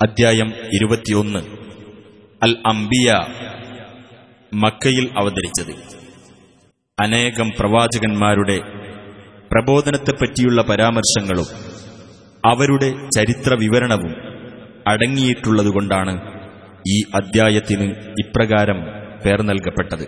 അധ്യായം ഇരുപത്തിയൊന്ന്. അൽ അംബിയ മക്കയിൽ അവതരിച്ചത്. അനേകം പ്രവാചകന്മാരുടെ പ്രബോധനത്തെപ്പറ്റിയുള്ള പരാമർശങ്ങളും അവരുടെ ചരിത്ര വിവരണവും അടങ്ങിയിട്ടുള്ളതുകൊണ്ടാണ് ഈ അദ്ധ്യായത്തിന് ഇപ്രകാരം പേർ നൽകപ്പെട്ടത്.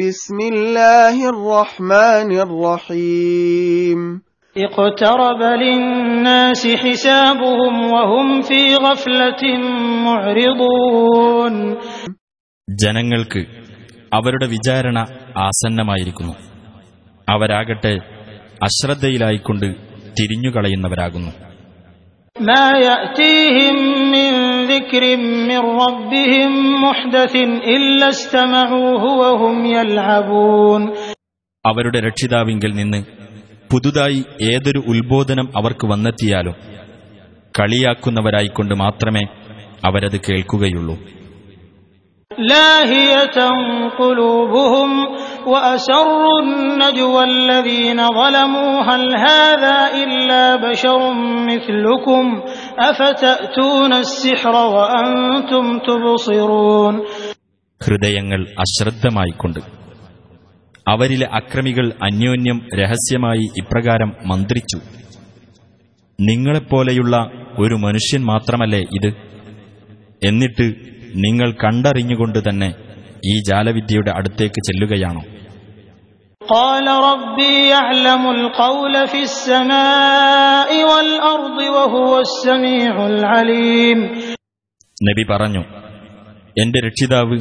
ബിസ്മില്ലാഹിർ റഹ്മാനിർ റഹീം. اقترب للناس حسابهم وهم في غفلة معرضون ജനങ്ങൾക്ക് അവരുടെ വിചാരണ ആസന്നമായിരിക്കുന്നു അവരാകട്ടെ അശ്രദ്ധയിലായിക്കൊണ്ട് തിരിഞ്ഞുകളയുന്നവരാകുന്നു ما يأتيهم من ذكر من ربهم محدث إلا استمعوه وهم يلعبون അവരുടെ രക്ഷിതാവിങ്കിൽ നിന്ന് പുതുതായി ഏതൊരു ഉത്ബോധനം അവർക്ക് വന്നെത്തിയാലും കളിയാക്കുന്നവരായിക്കൊണ്ട് മാത്രമേ അവരത് കേൾക്കുകയുള്ളൂ لاهية قلوبهم وأسروا النجوى الذين ظلموا هل هذا إلا بشر مثلكم أفتأتون السحر وأنتم تبصرون ഹൃദയങ്ങൾ അശ്രദ്ധമായിക്കൊണ്ട് അവരിലെ അക്രമികൾ അന്യോന്യം രഹസ്യമായി ഇപ്രകാരം മന്ത്രിച്ചു നിങ്ങളെപ്പോലെയുള്ള ഒരു മനുഷ്യൻ മാത്രമല്ലേ ഇത് എന്നിട്ട് നിങ്ങൾ കണ്ടറിഞ്ഞുകൊണ്ട് തന്നെ ഈ ജാലവിദ്യയുടെ അടുത്തേക്ക് ചെല്ലുകയാണോ قال ربي يعلم القول في السماء والأرض وهو السميع العليم നബി പറഞ്ഞു എന്റെ രക്ഷിതാവ്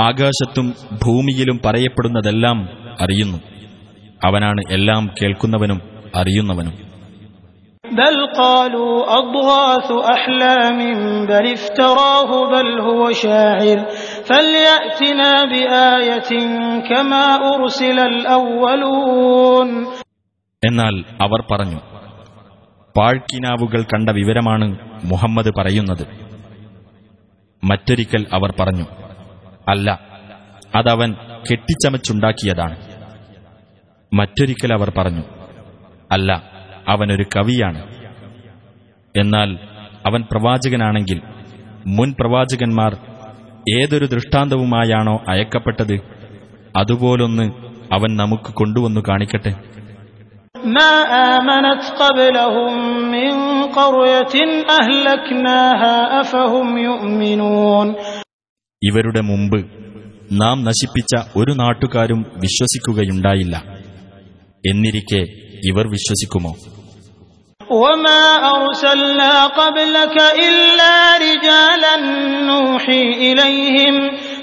ആകാശത്തും ഭൂമിയിലും പറയപ്പെടുന്നതെല്ലാം അറിയുന്നു അവനാണ് എല്ലാം കേൾക്കുന്നവനും അറിയുന്നവനും بل قالوا أضغاث أحلام بل افتراه بل هو شاعر فليأتنا بآية كما أرسل الأولون എന്നാൽ അവർ പറഞ്ഞു പാഴ്ക്കിനാവുകൾ കണ്ട വിവരമാണ് മുഹമ്മദ് പറയുന്നത് മറ്റൊരിക്കൽ അവർ പറഞ്ഞു അല്ല അതവൻ കെട്ടിച്ചമച്ചുണ്ടാക്കിയതാണ്. മറ്റൊരിക്കൽ അവർ പറഞ്ഞു അല്ല അവനൊരു കവിയാണ്. എന്നാൽ അവൻ പ്രവാചകനാണെങ്കിൽ മുൻ പ്രവാചകന്മാർ ഏതൊരു ദൃഷ്ടാന്തവുമായാണോ അയക്കപ്പെട്ടത് അതുപോലൊന്ന് അവൻ നമുക്ക് കൊണ്ടുവന്നു കാണിക്കട്ടെ. ഇവരുടെ മുമ്പ് നാം നശിപ്പിച്ച ഒരു നാട്ടുകാരും വിശ്വസിക്കുകയുണ്ടായില്ല എന്നിരിക്കെ ഇവർ വിശ്വസിക്കുമോ وما أرسلنا قبلك إلا رجالا نوحي إليهم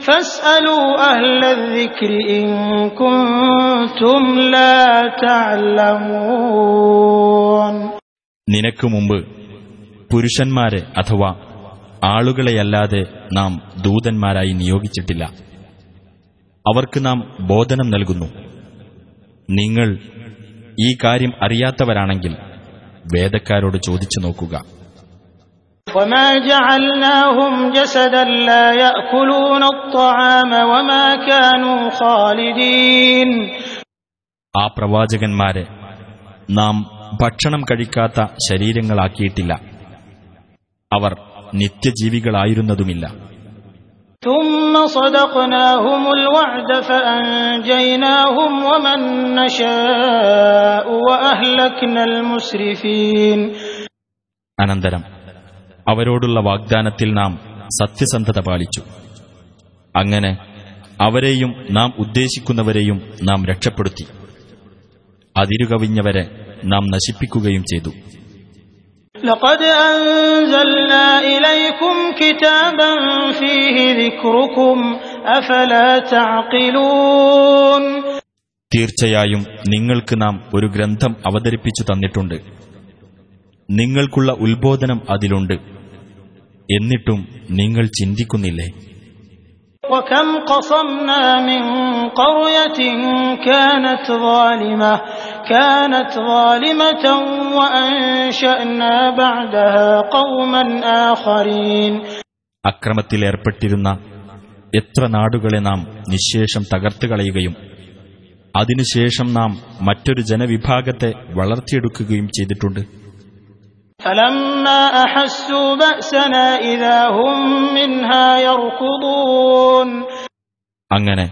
فاسألوا أهل الذكر إن كنتم لا تعلمون നിനക്ക് മുമ്പ് പുരുഷന്മാരെ അഥവാ ആളുകളെയല്ലാതെ നാം ദൂതന്മാരായി നിയോഗിച്ചിട്ടില്ല. അവർക്ക് നാം ബോധനം നൽകുന്നു. നിങ്ങൾ ഈ കാര്യം അറിയാത്തവരാണെങ്കിൽ വേദക്കാരോട് ചോദിച്ചു നോക്കുക. ആ പ്രവാചകന്മാരെ നാം ഭക്ഷണം കഴിക്കാത്ത ശരീരങ്ങളാക്കിയിട്ടില്ല. അവർ നിത്യജീവികളായിരുന്നതുമില്ല ثم صدقناهم الوعد فأنجيناهم ومن نشاء وأهلكنا المسرفين അനന്തരം അവരോടുള്ള വാഗ്ദാനത്തിൽ നാം സത്യസന്ധത പാലിച്ചു അങ്ങനെ അവരെയും നാം ഉദ്ദേശിക്കുന്നവരെയും നാം രക്ഷപ്പെടുത്തി അതിരുകവിഞ്ഞവരെ നാം നശിപ്പിക്കുകയും ചെയ്തു لقد أنزلنا إليكم كتابا فيه ذكركم أفلا تعقلون തീർച്ചയായും നിങ്ങൾക്ക് നാം ഒരു ഗ്രന്ഥം അവതരിപ്പിച്ചു തന്നിട്ടുണ്ട് നിങ്ങൾക്കുള്ള ഉത്ബോധനം അതിലുണ്ട് എന്നിട്ടും നിങ്ങൾ ചിന്തിക്കുന്നില്ലേ وكم قصمنا من قرية كانت ظالمة كانت ظالمة وأنشأنا بعدها قوما آخرين അക്രമത്തിലേർപ്പെട്ടിരുന്ന എത്ര നാടുകളെ നാം നിശേഷം തകർത്തു കളയുകയും അതിനുശേഷം നാം മറ്റൊരു ജനവിഭാഗത്തെ വളർത്തിയെടുക്കുകയും ചെയ്തിട്ടുണ്ട് فلما أحسوا بأسنا إذا هم منها يركضون അങ്ങനെ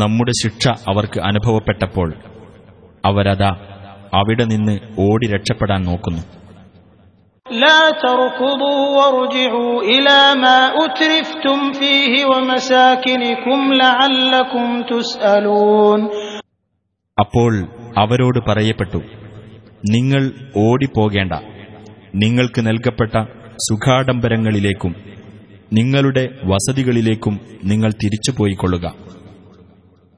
നമ്മുടെ ശിക്ഷ അവർക്ക് അനുഭവപ്പെട്ടപ്പോൾ അവരതാ അവിടെ നിന്ന് ഓടി രക്ഷപ്പെടാൻ നോക്കുന്നു لا تركضوا وارجعوا إلى ما أترفتم فيه ومساكنكم لعلكم تسألون അപ്പോൾ അവരോട് പറയപ്പെട്ടു നിങ്ങൾ ഓടിപ്പോകേണ്ട നിങ്ങൾക്ക് നൽകപ്പെട്ട സുഖാഡംബരങ്ങളിലേക്കും നിങ്ങളുടെ വസതികളിലേക്കും നിങ്ങൾ തിരിച്ചു പോയിക്കൊള്ളുക.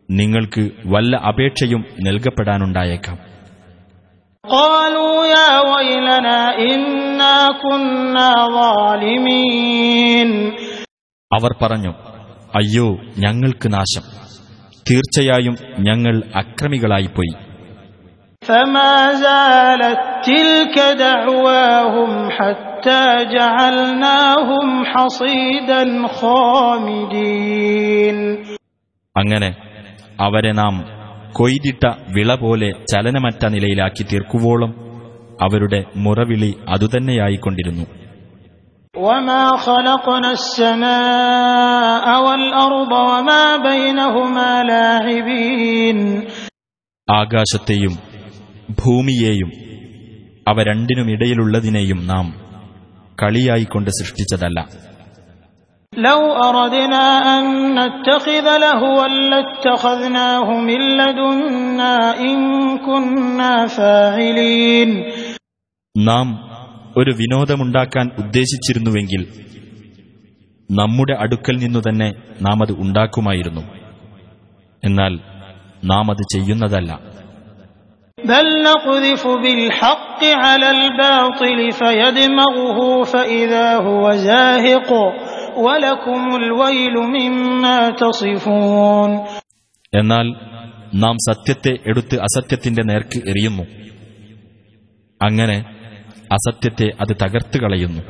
നിങ്ങൾക്ക് വല്ല അപേക്ഷയും നൽകപ്പെടാനുണ്ടായേക്കാം. അവർ പറഞ്ഞു അയ്യോ ഞങ്ങൾക്ക് നാശം. തീർച്ചയായും ഞങ്ങൾ അക്രമികളായിപ്പോയി. فما زالت تلك دعواهم حتى جعلناهم حصيدا خامدين അങ്ങനെ അവരെ നാം കൊയ്തിട്ട വിള പോലെ ചലനമറ്റ നിലയിലാക്കി തീർക്കുവോളം അവരുടെ മുറവിളി അതുതന്നെയായിക്കൊണ്ടിരുന്നു وما خلقنا السماء والأرض وما بينهما لاعبين ആകാശത്തെയും ഭൂമിയെയും അവ രണ്ടിനുമിടയിലുള്ളതിനെയും നാം കളിയായിക്കൊണ്ട് സൃഷ്ടിച്ചതല്ല لو أردنا أن نتخذ لهوا لاتخذناه من لدنا إن كنا فاعلين നാം ഒരു വിനോദമുണ്ടാക്കാൻ ഉദ്ദേശിച്ചിരുന്നുവെങ്കിൽ നമ്മുടെ അടുക്കൽ നിന്നു തന്നെ നാം അത് ഉണ്ടാക്കുമായിരുന്നു എന്നാൽ നാം അത് ചെയ്യുന്നതല്ല بل نقذف بالحق على الباطل فيدمغه فإذا هو زاهق ولكم الويل مما تصفون എന്നാൽ നാം സത്യത്തെ എടുത്ത് അസത്യത്തിന്റെ നേർക്ക് എറിയുന്നു അങ്ങനെ അസത്യത്തെ അത് തകർത്ത് കളയുന്നു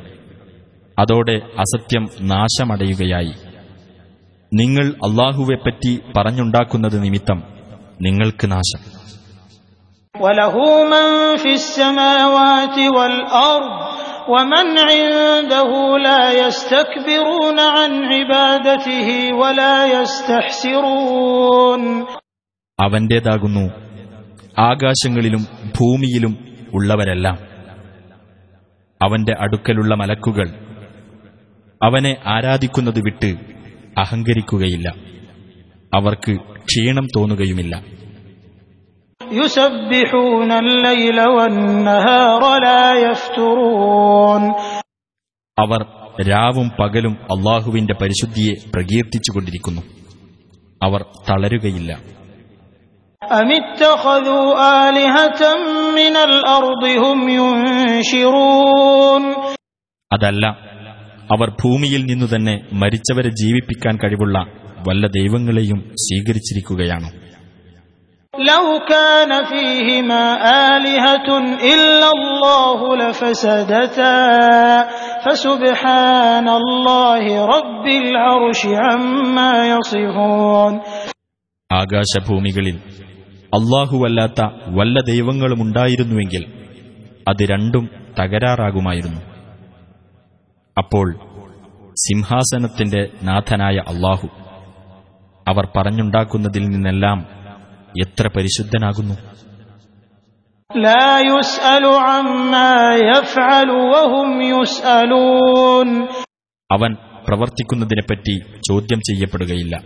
അതോടെ അസത്യം നാശമടയുകയായി നിങ്ങൾ അള്ളാഹുവെപ്പറ്റി പറഞ്ഞുണ്ടാക്കുന്നത് നിമിത്തം നിങ്ങൾക്ക് നാശം وله من في السماوات والأرض ومن عنده لا يستكبرون عن عبادته ولا يستحسرون അവന്റേതാകുന്നു ആകാശങ്ങളിലും ഭൂമിയിലും ഉള്ളവരെല്ലാം അവന്റെ അടുക്കലുള്ള മലക്കുകൾ അവനെ ആരാധിക്കുന്നത് വിട്ട് അഹങ്കരിക്കുകയില്ല അവർക്ക് ക്ഷീണം തോന്നുകയുമില്ല അവർ രാവും പകലും അള്ളാഹുവിന്റെ പരിശുദ്ധിയെ പ്രകീർത്തിച്ചുകൊണ്ടിരിക്കുന്നു. അവർ തളരുകയില്ല. അതല്ല അവർ ഭൂമിയിൽ നിന്നു തന്നെ മരിച്ചവരെ ജീവിപ്പിക്കാൻ കഴിവുള്ള വല്ല ദൈവങ്ങളെയും സ്വീകരിച്ചിരിക്കുകയാണോ. لو كان فيهما آلهة إلا الله لفسدتا فسبحان الله رب العرش عما يصفون ആകാശഭൂമികളിൽ അള്ളാഹുവല്ലാത്ത വല്ല ദൈവങ്ങളുമുണ്ടായിരുന്നുവെങ്കിൽ അത് രണ്ടും തകരാറാകുമായിരുന്നു അപ്പോൾ സിംഹാസനത്തിന്റെ നാഥനായ അള്ളാഹു അവർ പറഞ്ഞുണ്ടാക്കുന്നതിൽ നിന്നെല്ലാം എത്ര പരിശുദ്ധനാകുന്നു? അവൻ പ്രവർത്തിക്കുന്നതിനെപ്പറ്റി ചോദ്യം ചെയ്യപ്പെടുകയില്ല.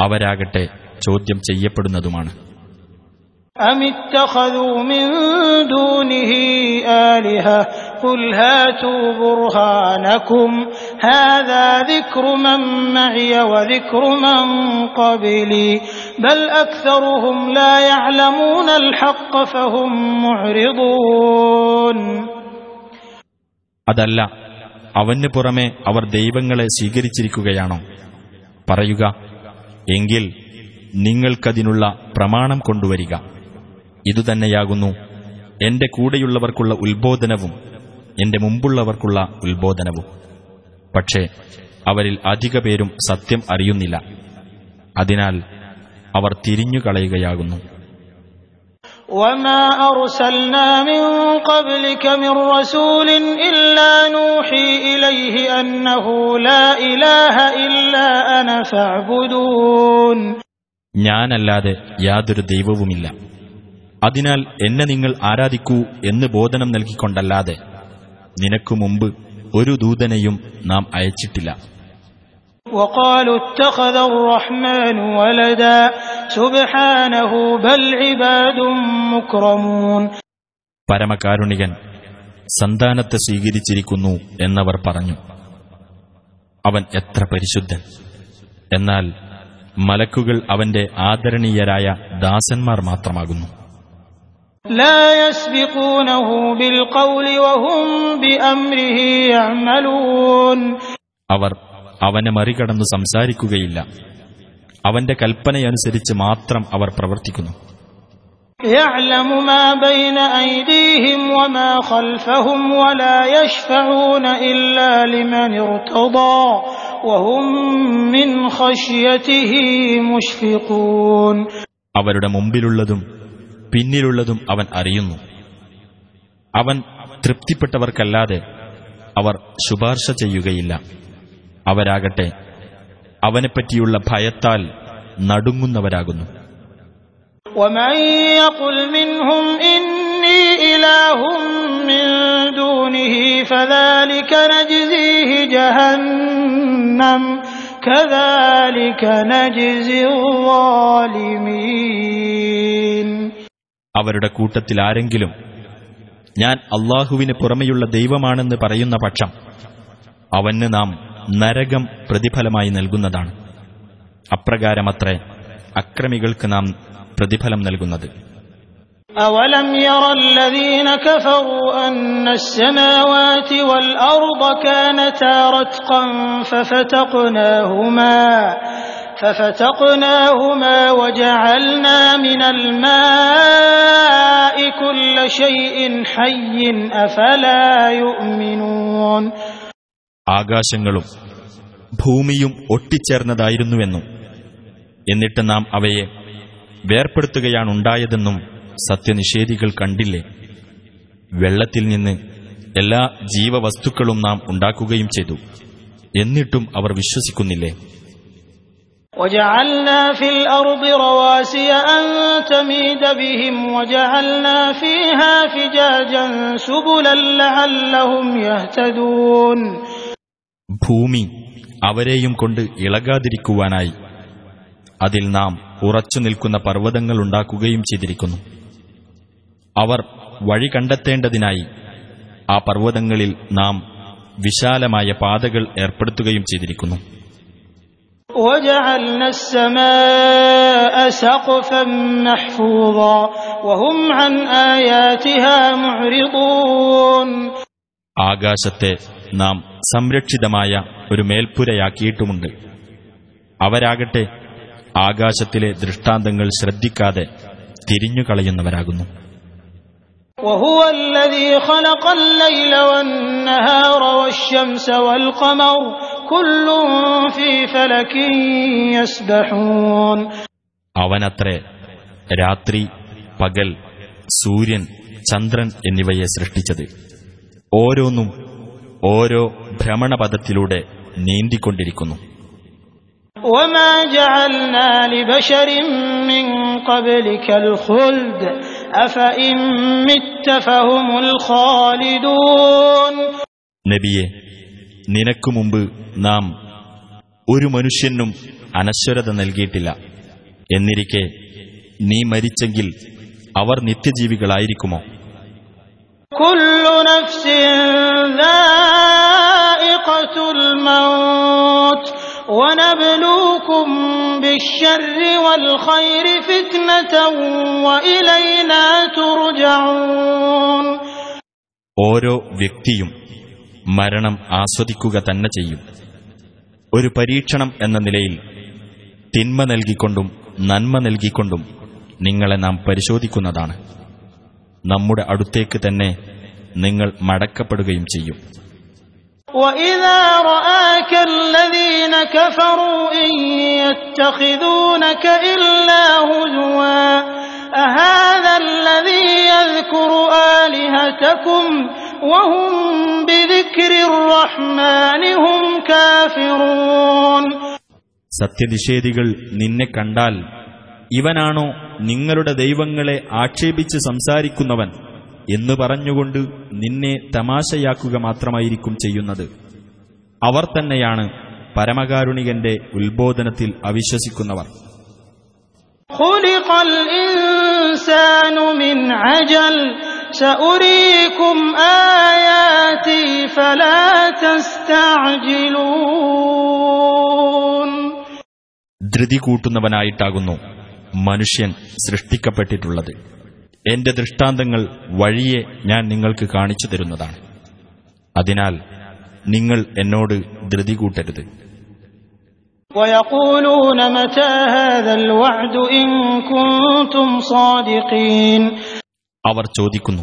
അവരാകട്ടെ ചോദ്യം ചെയ്യപ്പെടുന്നതുമാണ്. أم اتخذوا من دونه آلهة قل هاتوا برهانكم هذا ذكر من معي وذكر من قبلي بل أكثرهم لا يعلمون الحق فهم معرضون അതല്ല അവന് പുറമെ അവർ ദൈവങ്ങളെ സ്വീകരിച്ചിരിക്കുകയാണോ പറയുക എങ്കിൽ നിങ്ങൾക്കതിനുള്ള പ്രമാണം കൊണ്ടുവരിക ഇതുതന്നെയാകുന്നു എന്റെ കൂടെയുള്ളവർക്കുള്ള ഉത്ബോധനവും എന്റെ മുമ്പുള്ളവർക്കുള്ള ഉത്ബോധനവും പക്ഷേ അവരിൽ അധിക പേരും സത്യം അറിയുന്നില്ല അതിനാൽ അവർ തിരിഞ്ഞുകളയുകയാകുന്നു وما أرسلنا من قبلك من رسول إلا نوحي إليه أنه لا إله إلا أنا فاعبدون ഞാനല്ലാതെ യാതൊരു ദൈവവുമില്ല അതിനാൽ എന്നെ നിങ്ങൾ ആരാധിക്കൂ എന്ന് ബോധനം നൽകിക്കൊണ്ടല്ലാതെ നിനക്കു മുമ്പ് ഒരു ദൂതനെയും നാം അയച്ചിട്ടില്ല. പരമകാരുണികൻ സന്താനത്തെ സ്വീകരിച്ചിരിക്കുന്നു എന്നവർ പറഞ്ഞു അവൻ എത്ര പരിശുദ്ധൻ. എന്നാൽ മലക്കുകൾ അവന്റെ ആദരണീയരായ ദാസന്മാർ മാത്രമാകുന്നു. لا يسبقونه بالقول وهم بأمره يعملون അവർ അവനെ മറികടന്നു സംസാരിക്കുകയില്ല അവന്റെ കൽപ്പനയനുസരിച്ച് മാത്രം അവർ പ്രവർത്തിക്കുന്നു يعلم ما بين أيديهم وما خلفهم ولا يشفعون إلا لمن ارتضى وهم من خشيته مشفقون അവരുടെ മുമ്പിലുള്ളതും പിന്നിലുള്ളതും അവൻ അറിയുന്നു അവൻ തൃപ്തിപ്പെട്ടവർക്കല്ലാതെ അവർ ശുപാർശ ചെയ്യുകയില്ല അവരാകട്ടെ അവനെപ്പറ്റിയുള്ള ഭയത്താൽ നടുങ്ങുന്നവരാകുന്നു ومن يقل منهم إني إله من دونه فذلك نجزيه جهنم كذلك نجزي الظالمين അവരുടെ കൂട്ടത്തിൽ ആരെങ്കിലും ഞാൻ അള്ളാഹുവിന് പുറമെയുള്ള ദൈവമാണെന്ന് പറയുന്ന പക്ഷം അവന് നാം നരകം പ്രതിഫലമായി നൽകുന്നതാണ് അപ്രകാരമത്രേ അക്രമികൾക്ക് നാം പ്രതിഫലം നൽകുന്നത് أولم ير الذين كفروا أن السماوات والأرض كانتا رتقا ففتقناهما ففتقناهما وجعلنا من الماء كل شيء حي أفلا يؤمنون ആകാശങ്ങളും ഭൂമിയും ഒട്ടിച്ചേർന്നതായിരുന്നുവെന്നും എന്നിട്ട് നാം അവയെ വേർപ്പെടുത്തുകയാണുണ്ടായതെന്നും സത്യനിഷേധികൾ കണ്ടില്ലേ വെള്ളത്തിൽ നിന്ന് എല്ലാ ജീവവസ്തുക്കളും നാം ഉണ്ടാക്കുകയും ചെയ്തു എന്നിട്ടും അവർ വിശ്വസിക്കുന്നില്ലേ وجعلنا في الأرض رواسي أن تميد بهم وجعلنا فيها فجاجا سبلا لعلهم يهتدون ഭൂമി അവരെയും കൊണ്ട് ഇളകാതിരിക്കുവാനായി അതിൽ നാം ഉറച്ചു നിൽക്കുന്ന പർവ്വതങ്ങൾ ഉണ്ടാക്കുകയും ചെയ്തിരിക്കുന്നു അവർ വഴി കണ്ടെത്തേണ്ടതിനായി ആ പർവ്വതങ്ങളിൽ നാം വിശാലമായ പാതകൾ ഏർപ്പെടുത്തുകയും ചെയ്തിരിക്കുന്നു وجعلنا السماء سقفا محفوظا وهم عن آياتها معرضون ആകാശത്തെ നാം സംരക്ഷിതമായ ഒരു മേൽപ്പുരയാക്കിയിട്ടുമുണ്ട് അവരാകട്ടെ ആകാശത്തിലെ ദൃഷ്ടാന്തങ്ങൾ ശ്രദ്ധിക്കാതെ തിരിഞ്ഞുകളയുന്നവരാകുന്നു وهو الذي خلق الليل والنهار والشمس والقمر كل في فلك يسبحون അവനത്രേ രാത്രി പകൽ സൂര്യൻ ചന്ദ്രൻ എന്നിവയെ സൃഷ്ടിച്ചത് ഓരോന്നും ഓരോ ഭ്രമണപഥത്തിലൂടെ നീന്തിക്കൊണ്ടിരിക്കുന്നു وما جعلنا لبشر من قبلك الخلد നബിയെ നിനക്കു മുമ്പ് നാം ഒരു മനുഷ്യനും അനശ്വരത നൽകിയിട്ടില്ല. എന്നിരിക്കെ നീ മരിച്ചെങ്കിൽ അവർ നിത്യജീവികളായിരിക്കുമോ? കുല്ലു നഫ്സിൻ ونبلوكم بالشر والخير فتنة وإلينا ترجعون ഓരോ വ്യക്തിയും മരണം ആസ്വദിക്കുക തന്നെ ചെയ്യും ഒരു പരീക്ഷണം എന്ന നിലയിൽ തിന്മ നൽകിക്കൊണ്ടും നന്മ നൽകിക്കൊണ്ടും നിങ്ങളെ നാം പരിശോധിക്കുന്നതാണ് നമ്മുടെ അടുത്തേക്ക് തന്നെ നിങ്ങൾ മടക്കപ്പെടുകയും ചെയ്യും وإذا رآك الذين كفروا إن يتخذونك إلا هزوا أهذا الذي يذكر آلهتكم وهم بذكر الرحمن هم كافرون സത്യനിഷേധികൾ നിന്നെ കണ്ടാൽ ഇവനാണോ നിങ്ങളുടെ ദൈവങ്ങളെ ആക്ഷേപിച്ച് സംസാരിക്കുന്നവൻ എന്ന് പറഞ്ഞുകൊണ്ട് നിന്നെ തമാശയാക്കുക മാത്രമായിരിക്കും ചെയ്യുന്നത്. അവർ തന്നെയാണ് പരമകാരുണികന്റെ ഉത്ബോധനത്തിൽ അവിശ്വസിക്കുന്നവർ. ധൃതി കൂട്ടുന്നവനായിട്ടാകുന്നു മനുഷ്യൻ സൃഷ്ടിക്കപ്പെട്ടിട്ടുള്ളത്. എന്റെ ദൃഷ്ടാന്തങ്ങൾ വഴിയെ ഞാൻ നിങ്ങൾക്ക് കാണിച്ചു തരുന്നതാണ്. അതിനാൽ നിങ്ങൾ എന്നോട് ധൃതി കൂട്ടരുത്. അവർ ചോദിക്കുന്നു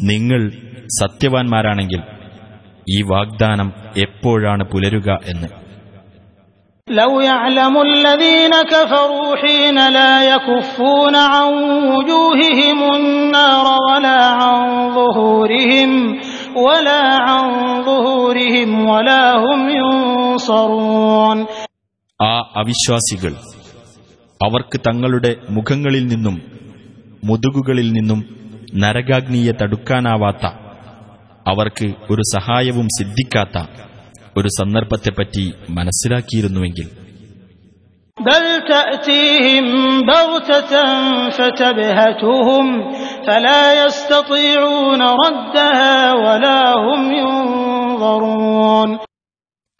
നിങ്ങൾ സത്യവാൻമാരാണെങ്കിൽ ഈ വാഗ്ദാനം എപ്പോഴാണ് പുലരുക എന്ന്? لو يعلم الذين كفروا حين لا يكفون عن وجوههم النار ولا عن ظهورهم ولا عن ظهورهم ولا هم ينصرون ആ അവിശ്വാസികൾ അവർക്ക് തങ്ങളുടെ മുഖങ്ങളിൽ നിന്നും മുതുകുകളിൽ നിന്നും നരകാഗ്നിയെ തടുക്കാനാവാത്ത അവർക്ക് ഒരു സഹായവും സിദ്ധിക്കാത്ത ഒരു സന്ദർഭത്തെപ്പറ്റി മനസ്സിലാക്കിയിരുന്നുവെങ്കിൽ.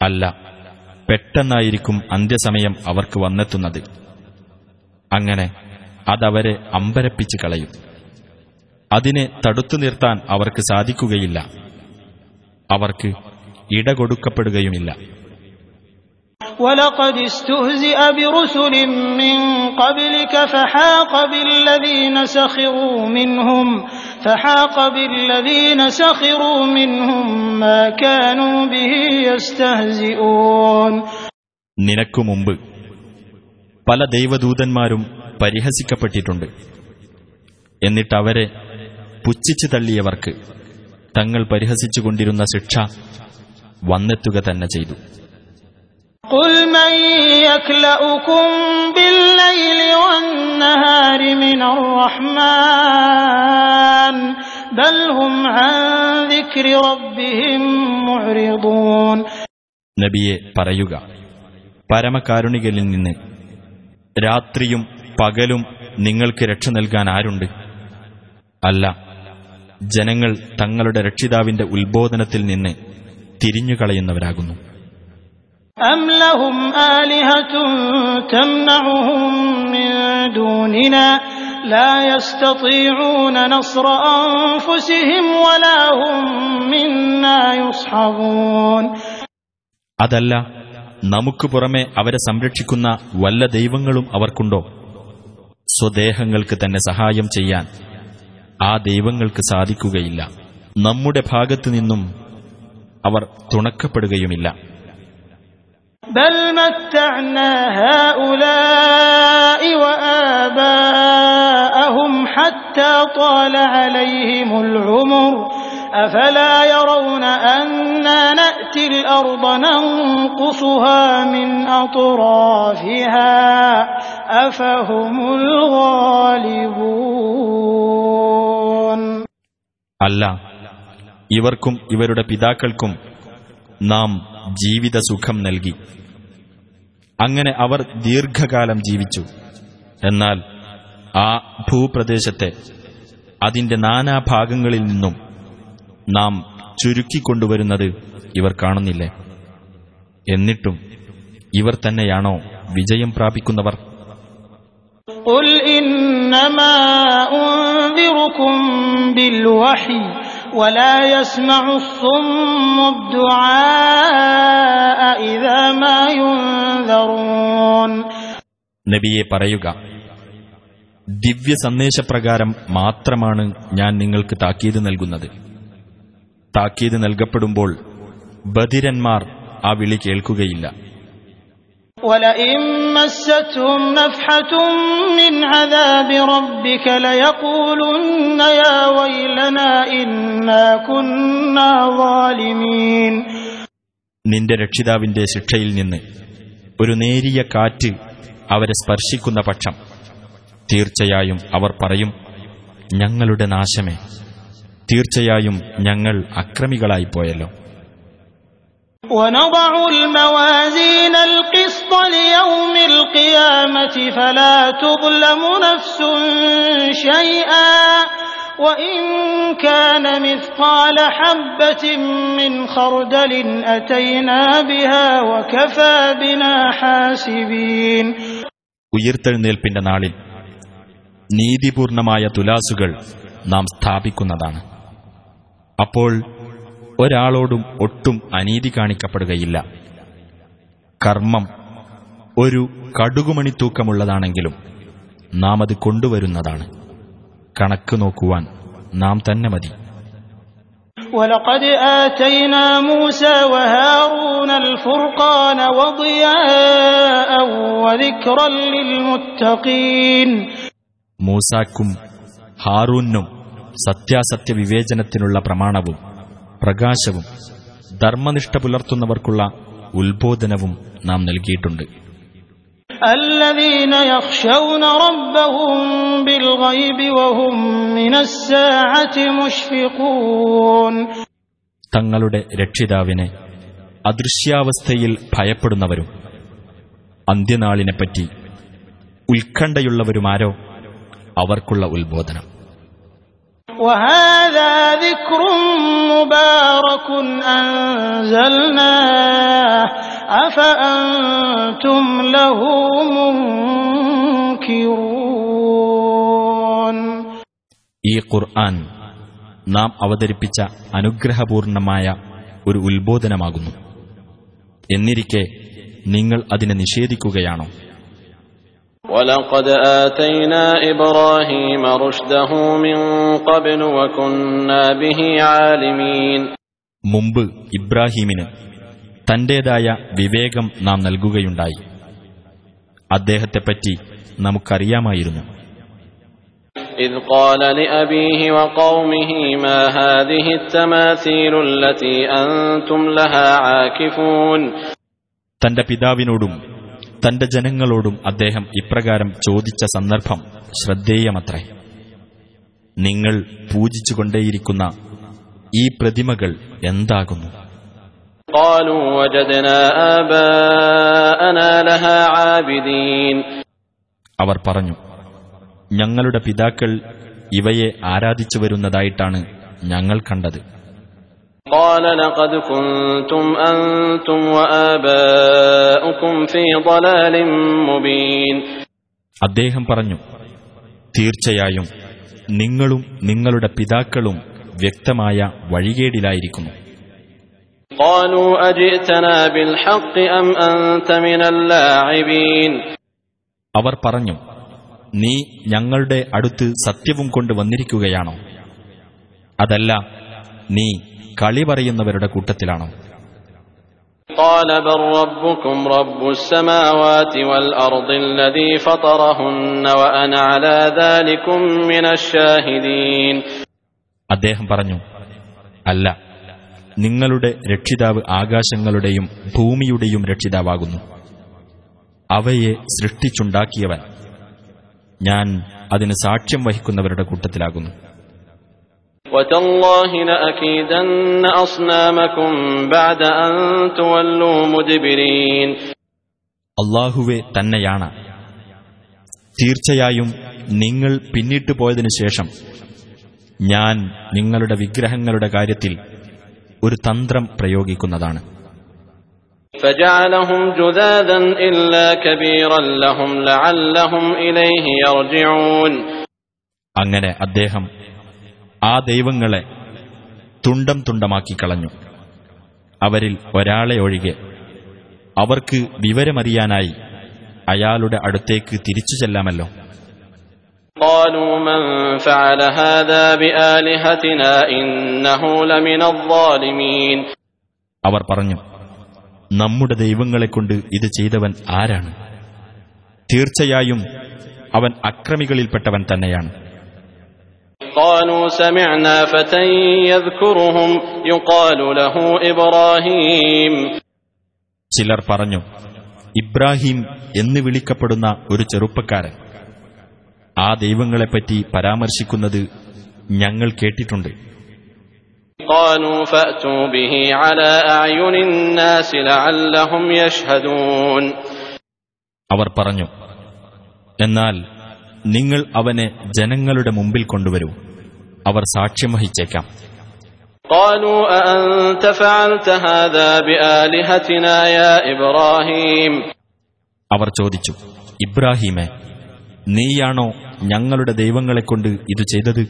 അല്ല പെട്ടെന്നായിരിക്കും അന്ത്യസമയം അവർക്ക് വന്നെത്തുന്നത്. അങ്ങനെ അതവരെ അമ്പരപ്പിച്ച് കളയും. അതിനെ തടുത്തു നിർത്താൻ അവർക്ക് സാധിക്കുകയില്ല. അവർക്ക് ഇടകൊടുക്കപ്പെടുകയുമില്ല ولقد استهزئ برسل من قبلك فحاق بالذين سخروا منهم فحاق بالذين سخروا منهم ما كانوا به يستهزئون നിനക്കു മുമ്പ് പല ദൈവദൂതന്മാരും പരിഹസിക്കപ്പെട്ടിട്ടുണ്ട് എന്നിട്ടവരെ പുച്ഛിച്ചു തള്ളിയവർക്ക് തങ്ങൾ പരിഹസിച്ചുകൊണ്ടിരുന്ന ശിക്ഷ വന്നെത്തുക തന്നെ ചെയ്തു قل من يكلؤكم بالليل والنهار من الرحمن بل هم عن ذكر ربهم معرضون നബിയെ പറയുക പരമകാരുണികളിൽ നിന്ന് രാത്രിയും പകലും നിങ്ങൾക്ക് രക്ഷ നൽകാൻ ആരുണ്ട് അല്ല ജനങ്ങൾ തങ്ങളുടെ രക്ഷിതാവിന്റെ ഉത്ബോധനത്തിൽ നിന്ന് തിരിഞ്ഞുകളയുന്നവരാകുന്നു أم لهم آلهة تمنعهم من دوننا لا يستطيعون نصر أنفسهم ولا هم منا يصحبون അതല്ല നമുക്ക് പുറമെ അവരെ സംരക്ഷിക്കുന്ന വല്ല ദൈവങ്ങളും അവർക്കുണ്ടോ സ്വദേഹങ്ങൾക്ക് തന്നെ സഹായം ചെയ്യാൻ ആ ദൈവങ്ങൾക്ക് സാധിക്കുകയില്ല നമ്മുടെ ഭാഗത്തു നിന്നും അവർ തുണക്കപ്പെടുകയുമില്ല بل متعنا هؤلاء وآباءهم حتى طال عليهم العمر أفلا يرون أنا نأتي الأرض ننقصها من أطرافها أفهم الغالبون അല്ല ഇവർക്കും ഇവരുടെ പിതാക്കൾക്കും നാം ജീവിത സുഖം നൽകി അങ്ങനെ അവർ ദീർഘകാലം ജീവിച്ചു എന്നാൽ ആ ഭൂപ്രദേശത്തെ അതിന്റെ നാനാഭാഗങ്ങളിൽ നിന്നും നാം ചുരുക്കിക്കൊണ്ടുവരുന്നത് ഇവർ കാണുന്നില്ലേ എന്നിട്ടും ഇവർ തന്നെയാണോ വിജയം പ്രാപിക്കുന്നവർ قل إنما أنذركم بالوحي ولا يسمع الصم الدعاء إذا ما ينذرون നബിയെ പറയുക ദിവ്യ സന്ദേശപ്രകാരം മാത്രമാണ് ഞാൻ നിങ്ങൾക്ക് താക്കീത് നൽകുന്നത് താക്കീത് നൽകപ്പെടുമ്പോൾ ബധിരന്മാർ ആ വിളി കേൾക്കുകയില്ല ولئن مستهم نفحة من عذاب ربك ليقولن يا ويلنا إنا كنا ظالمين നിന്റെ രക്ഷിതാവിന്റെ ശിക്ഷയിൽ നിന്ന് ഒരു നേരിയ കാറ്റ് അവരെ സ്പർശിക്കുന്ന പക്ഷം തീർച്ചയായും അവർ പറയും ഞങ്ങളുടെ നാശമേ തീർച്ചയായും ഞങ്ങൾ അക്രമികളായിപ്പോയല്ലോ ونضع الموازين القسط ليوم القيامة فلا تظلم نفس شيئا وإن كان مثقال حبة من خردل أتينا بها وكفى بنا حاسبين ഉയിർത്തെഴുന്നേൽപ്പിന്റെ നാളിൽ നീതിപൂർണമായ തുലാസുകൾ നാം സ്ഥാപിക്കുന്നതാണ് അപ്പോൾ ഒരാളോടും ഒട്ടും അനീതി കാണിക്കപ്പെടുകയില്ല കർമ്മം ഒരു കടുകുമണി തൂക്കമുള്ളതാണെങ്കിലും നാം അത് കൊണ്ടുവരുന്നതാണ് കണക്ക് നോക്കുവാൻ നാം തന്നെ മതി ولقد آتينا موسى وهارون الفرقان وضياء وذكرا للمتقين മൂസാക്കും ഹാറൂനും സത്യാസത്യ വിവേചനത്തിനുള്ള പ്രമാണവും പ്രകാശവും ധർമ്മനിഷ്ഠ പുലർത്തുന്നവർക്കുള്ള ഉത്ബോധനവും നാം നൽകിയിട്ടുണ്ട് الذين يخشون ربهم بالغيب وهم من الساعة مشفقون തങ്ങളുടെ രക്ഷിതാവിനെ അദൃശ്യാവസ്ഥയിൽ ഭയപ്പെടുന്നവരും അന്ത്യനാളിനെപ്പറ്റി ഉത്കണ്ഠയുള്ളവരുമാരോ അവർക്കുള്ള ഉത്ബോധനം وهذا ذكر مبارك أنزلناه أفأنتم له منكرون ഈ ഖുർആൻ നാം അവതരിപ്പിച്ച അനുഗ്രഹപൂർണമായ ഒരു ഉത്ബോധനമാകുന്നു എന്നിരിക്കെ നിങ്ങൾ അതിനെ നിഷേധിക്കുകയാണോ ولقد آتينا إبراهيم رشده من قبل وكنا به عالمين മുമ്പ് ഇബ്രാഹീമിന് തന്റേതായ വിവേകം നാം നൽകുകയുണ്ടായി അദ്ദേഹത്തെപ്പറ്റി നമുക്കറിയാമായിരുന്നു إذ قال لأبيه وقومه ما هذه التماثيل التي أنتم لها عاكفون തന്റെ പിതാവിനോടും തന്റെ ജനങ്ങളോടും അദ്ദേഹം ഇപ്രകാരം ചോദിച്ച സന്ദർഭം ശ്രദ്ധേയമത്രേ. നിങ്ങൾ പൂജിച്ചുകൊണ്ടേയിരിക്കുന്ന ഈ പ്രതിമകൾ എന്താകുന്നു? അവർ പറഞ്ഞു ഞങ്ങളുടെ പിതാക്കൾ ഇവയെ ആരാധിച്ചു വരുന്നതായിട്ടാണ് ഞങ്ങൾ കണ്ടത്. قال لقد كنتم أنتم وآباؤكم في ضلال مبين അദ്ദേഹം പറഞ്ഞു തീർച്ചയായും നിങ്ങളും നിങ്ങളുടെ പിതാക്കളും വ്യക്തമായ വഴികേടിലായിരിക്കുന്നു قالوا أجئتنا بالحق أم أنت من اللاعبين അവർ പറഞ്ഞു നീ ഞങ്ങളുടെ അടുത്ത് സത്യവും കൊണ്ട് വന്നിരിക്കുകയാണോ അതല്ല നീ കളി പറയുന്നവരുടെ കൂട്ടത്തിലാണോ قال بل ربكم رب السماوات والأرض الذي فطرهن وأنا على ذلكم من الشاهدين അദ്ദേഹം പറഞ്ഞു അല്ല നിങ്ങളുടെ രക്ഷിതാവ് ആകാശങ്ങളുടെയും ഭൂമിയുടെയും രക്ഷിതാവാകുന്നു അവയെ സൃഷ്ടിച്ചുണ്ടാക്കിയവൻ ഞാൻ അതിന് സാക്ഷ്യം വഹിക്കുന്നവരുടെ കൂട്ടത്തിലാകുന്നു وتالله لأكيدن أصنامكم بعد أن تولوا مدبرين അള്ളാഹുവെ തന്നെയാണ് തീർച്ചയായും നിങ്ങൾ പിന്നിട്ടു പോയതിനു ശേഷം ഞാൻ നിങ്ങളുടെ വിഗ്രഹങ്ങളുടെ കാര്യത്തിൽ ഒരു തന്ത്രം പ്രയോഗിക്കുന്നതാണ് فجعلهم جذاذا إلا كبيرا لهم لعلهم إليه يرجعون അങ്ങനെ അദ്ദേഹം ആ ദൈവങ്ങളെ തുണ്ടം തുണ്ടമാക്കി കളഞ്ഞു. അവരിൽ ഒരാളെ ഒഴികെ അവർക്ക് വിവരമറിയാനായി അയാളുടെ അടുത്തേക്ക് തിരിച്ചു ചെല്ലാമല്ലോ. അവർ പറഞ്ഞു നമ്മുടെ ദൈവങ്ങളെക്കൊണ്ട് ഇത് ചെയ്തവൻ ആരാണ്? തീർച്ചയായും അവൻ അക്രമികളിൽപ്പെട്ടവൻ തന്നെയാണ്. قالوا سمعنا فتى يذكرهم يقال له إبراهيم ചിലർ പറഞ്ഞു ഇബ്രാഹിം എന്ന് വിളിക്കപ്പെടുന്ന ഒരു ചെറുപ്പക്കാരൻ ആ ദൈവങ്ങളെപ്പറ്റി പരാമർശിക്കുന്നത് ഞങ്ങൾ കേട്ടിട്ടുണ്ട് قالوا فأتوا به على أعين الناس لعلهم يشهدون അവർ പറഞ്ഞു എന്നാൽ നിങ്ങൾ അവനെ ജനങ്ങളുടെ മുമ്പിൽ കൊണ്ടുവരൂ അവർ സാക്ഷ്യം വഹിച്ചേക്കാം قالوا أأنت فعلت هذا بآلهتنا يا إبراهيم അവർ ചോദിച്ചു ഇബ്രാഹീമെ നീയാണോ ഞങ്ങളുടെ ദൈവങ്ങളെക്കൊണ്ട് ഇത് ചെയ്തത്